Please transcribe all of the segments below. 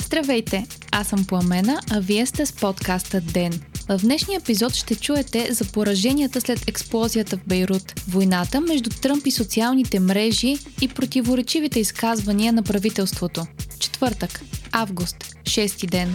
Здравейте! Аз съм Пламена, а вие сте с подкаста ДЕН. В днешния епизод ще чуете за пораженията след експлозията в Бейрут, войната между Тръмп и социалните мрежи и противоречивите изказвания на правителството. Четвъртък, август, шести ден.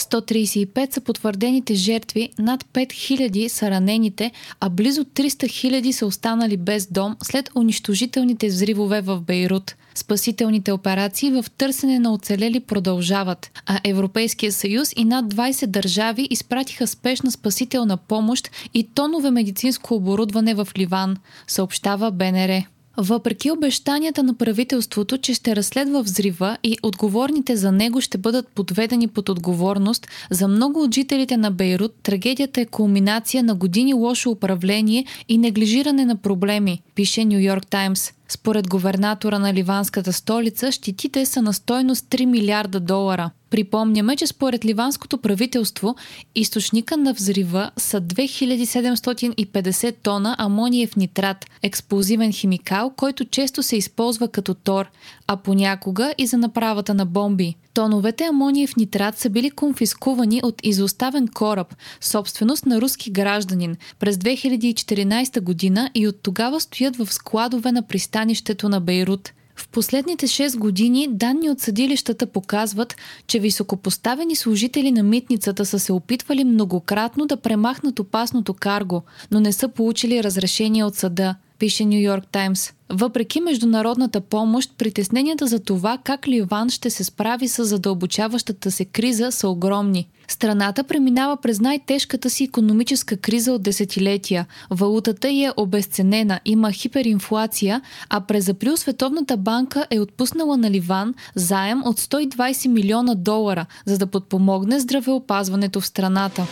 135 са потвърдените жертви, над 5000 са ранените, а близо 300 000 са останали без дом след унищожителните взривове в Бейрут. Спасителните операции в търсене на оцелели продължават, а Европейския съюз и над 20 държави изпратиха спешна спасителна помощ и тонове медицинско оборудване в Ливан, съобщава БНР. Въпреки обещанията на правителството, че ще разследва взрива и отговорните за него ще бъдат подведени под отговорност, за много от жителите на Бейрут трагедията е кулминация на години лошо управление и неглижиране на проблеми, пише Нью Йорк Таймс. Според говернатора на ливанската столица, щетите са на стойност 3 милиарда долара. Припомняме, че според ливанското правителство, източника на взрива са 2750 тона амониев нитрат, експлозивен химикал, който често се използва като тор, а понякога и за направата на бомби. Тоновете амониев нитрат са били конфискувани от изоставен кораб, собственост на руски гражданин, през 2014 година и от тогава стоят в складове на пристанището на Бейрут. В последните 6 години данни от съдилищата показват, че високопоставени служители на митницата са се опитвали многократно да премахнат опасното карго, но не са получили разрешение от съда – пише Нью Йорк Таймс. Въпреки международната помощ, притесненията за това как Ливан ще се справи с задълбочаващата се криза са огромни. Страната преминава през най-тежката си економическа криза от десетилетия. Валутата й е обесценена, има хиперинфлация, а през април Световната банка е отпуснала на Ливан заем от 120 милиона долара, за да подпомогне здравеопазването в страната.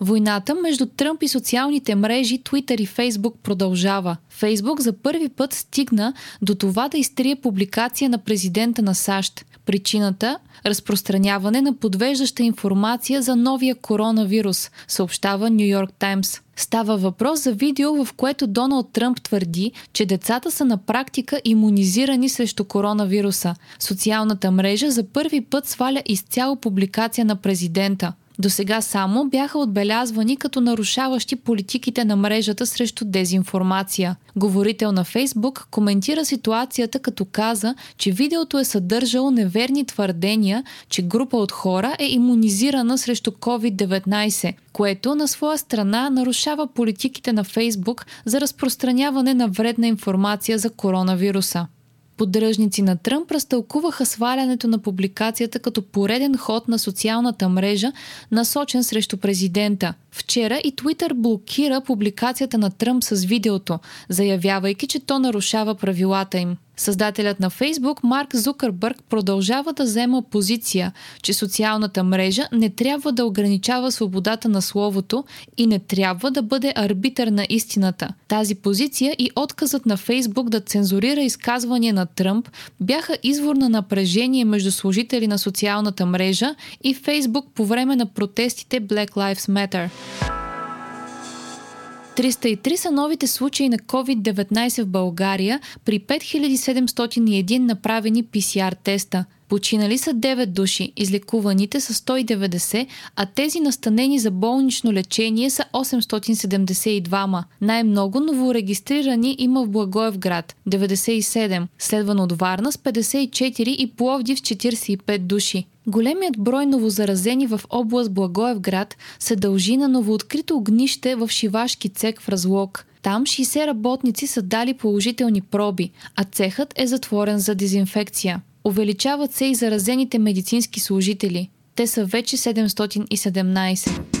Войната между Тръмп и социалните мрежи Twitter и Facebook продължава. Facebook за първи път стигна до това да изтрие публикация на президента на САЩ. Причината – разпространяване на подвеждаща информация за новия коронавирус, съобщава Нью Йорк Таймс. Става въпрос за видео, в което Доналд Тръмп твърди, че децата са на практика иммунизирани срещу коронавируса. Социалната мрежа за първи път сваля изцяло публикация на президента. До сега само бяха отбелязвани като нарушаващи политиките на мрежата срещу дезинформация. Говорител на Фейсбук коментира ситуацията като каза, че видеото е съдържало неверни твърдения, че група от хора е иммунизирана срещу COVID-19, което на своя страна нарушава политиките на Фейсбук за разпространяване на вредна информация за коронавируса. Поддръжници на Тръмп разтълкуваха свалянето на публикацията като пореден ход на социалната мрежа, насочен срещу президента. Вчера и Твитър блокира публикацията на Тръмп с видеото, заявявайки, че то нарушава правилата им. Създателят на Фейсбук Марк Зукърбърг продължава да взема позиция, че социалната мрежа не трябва да ограничава свободата на словото и не трябва да бъде арбитър на истината. Тази позиция и отказът на Фейсбук да цензурира изказвания на Тръмп бяха извор на напрежение между служители на социалната мрежа и Фейсбук по време на протестите Black Lives Matter. 303 са новите случаи на COVID-19 в България при 5701 направени PCR теста. Починали са 9 души, излекуваните са 190, а тези настанени за болнично лечение са 872. Най-много новорегистрирани има в Благоевград – 97, следвано от Варна с 54 и Пловдив с 45 души. Големият брой новозаразени в област Благоевград се дължи на новооткрито огнище в шивашки цех в Разлог. Там 60 работници са дали положителни проби, а цехът е затворен за дезинфекция. Увеличават се и заразените медицински служители. Те са вече 717.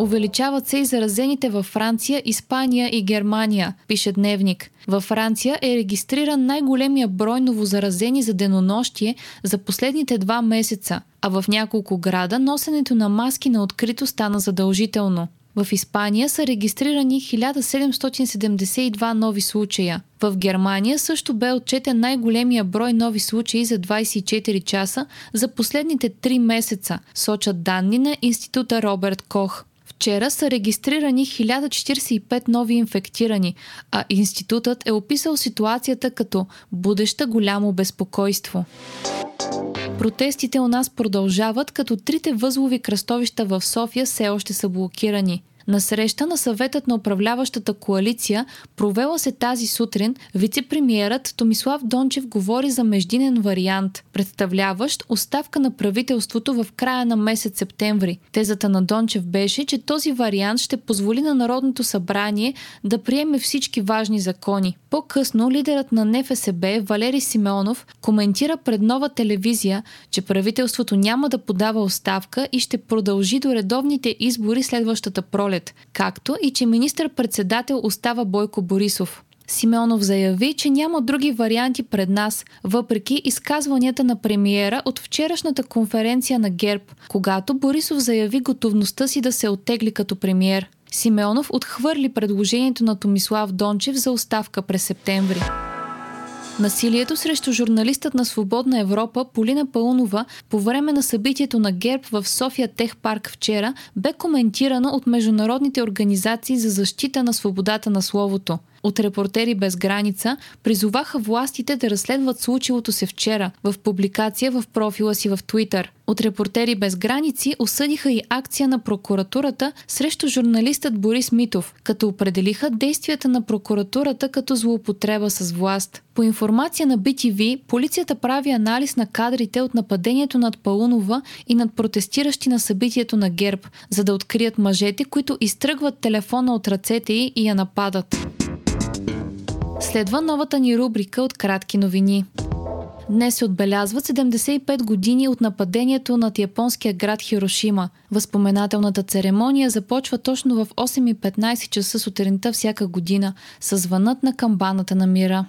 Увеличават се и заразените във Франция, Испания и Германия, пише Дневник. Във Франция е регистриран най-големия брой новозаразени за денонощие за последните два месеца, а в няколко града носенето на маски на открито стана задължително. В Испания са регистрирани 1772 нови случая. В Германия също бе отчетен най-големия брой нови случаи за 24 часа за последните 3 месеца, сочат данни на Института Роберт Кох. Вчера са регистрирани 1045 нови инфектирани, а институтът е описал ситуацията като будеща голямо безпокойство. Протестите у нас продължават, като трите възлови кръстовища в София все още са блокирани. На среща на съветът на управляващата коалиция, провела се тази сутрин, вице-премьерът Томислав Дончев говори за междинен вариант, представляващ оставка на правителството в края на месец септември. Тезата на Дончев беше, че този вариант ще позволи на Народното събрание да приеме всички важни закони. По-късно лидерът на НФСБ Валери Симеонов коментира пред нова телевизия, че правителството няма да подава оставка и ще продължи до редовните избори следващата пролет пролет, както и че министър-председател остава Бойко Борисов. Симеонов заяви, че няма други варианти пред нас, въпреки изказванията на премиера от вчерашната конференция на ГЕРБ, когато Борисов заяви готовността си да се оттегли като премиер. Симеонов отхвърли предложението на Томислав Дончев за оставка през септември. Насилието срещу журналистът на Свободна Европа Полина Паунова по време на събитието на ГЕРБ в София Тех парк вчера бе коментирано от международните организации за защита на свободата на словото – от Репортери без граница призоваха властите да разследват случилото се вчера в публикация в профила си в Твитър. От Репортери без граници осъдиха и акция на прокуратурата срещу журналистът Борис Митов, като определиха действията на прокуратурата като злоупотреба с власт. По информация на BTV, полицията прави анализ на кадрите от нападението над Паунова и над протестиращи на събитието на ГЕРБ, за да открият мъжете, които изтръгват телефона от ръцете й и я нападат. Следва новата ни рубрика от кратки новини. Днес се отбелязват 75 години от нападението над японския град Хирошима. Възпоменателната церемония започва точно в 8.15 часа сутринта всяка година с звънът на камбаната на мира.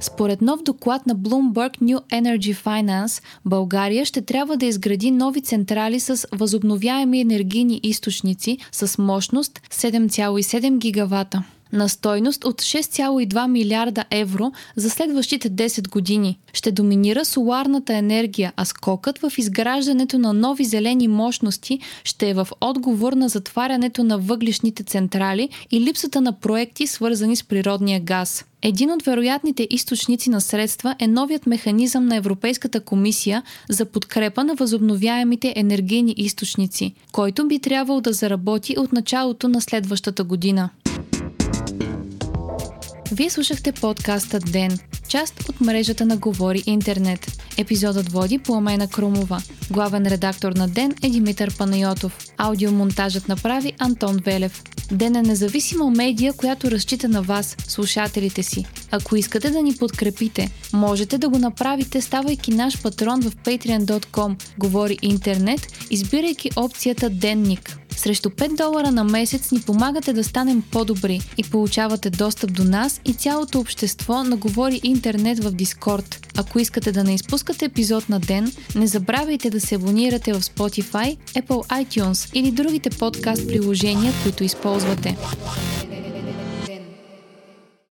Според нов доклад на Bloomberg New Energy Finance, България ще трябва да изгради нови централи с възобновяеми енергийни източници с мощност 7,7 гигавата на стойност от 6,2 милиарда евро за следващите 10 години. Ще доминира соларната енергия, а скокът в изграждането на нови зелени мощности ще е в отговор на затварянето на въглишните централи и липсата на проекти, свързани с природния газ. Един от вероятните източници на средства е новият механизъм на Европейската комисия за подкрепа на възобновяемите енергийни източници, който би трябвало да заработи от началото на следващата година. Вие слушахте подкаста Ден, част от мрежата на Говори Интернет. Епизодът води Пламена Крумова. Главен редактор на Ден е Димитър Панайотов. Аудиомонтажът направи Антон Велев. Ден е независима медия, която разчита на вас, слушателите си. Ако искате да ни подкрепите, можете да го направите, ставайки наш патрон в patreon.com. Говори интернет, избирайки опцията Денник. Срещу 5 долара на месец ни помагате да станем по-добри и получавате достъп до нас и цялото общество на Говори Интернет в Дискорд. Ако искате да не изпускате епизод на ден, не забравяйте да се абонирате в Spotify, Apple iTunes или другите подкаст приложения, които използвате.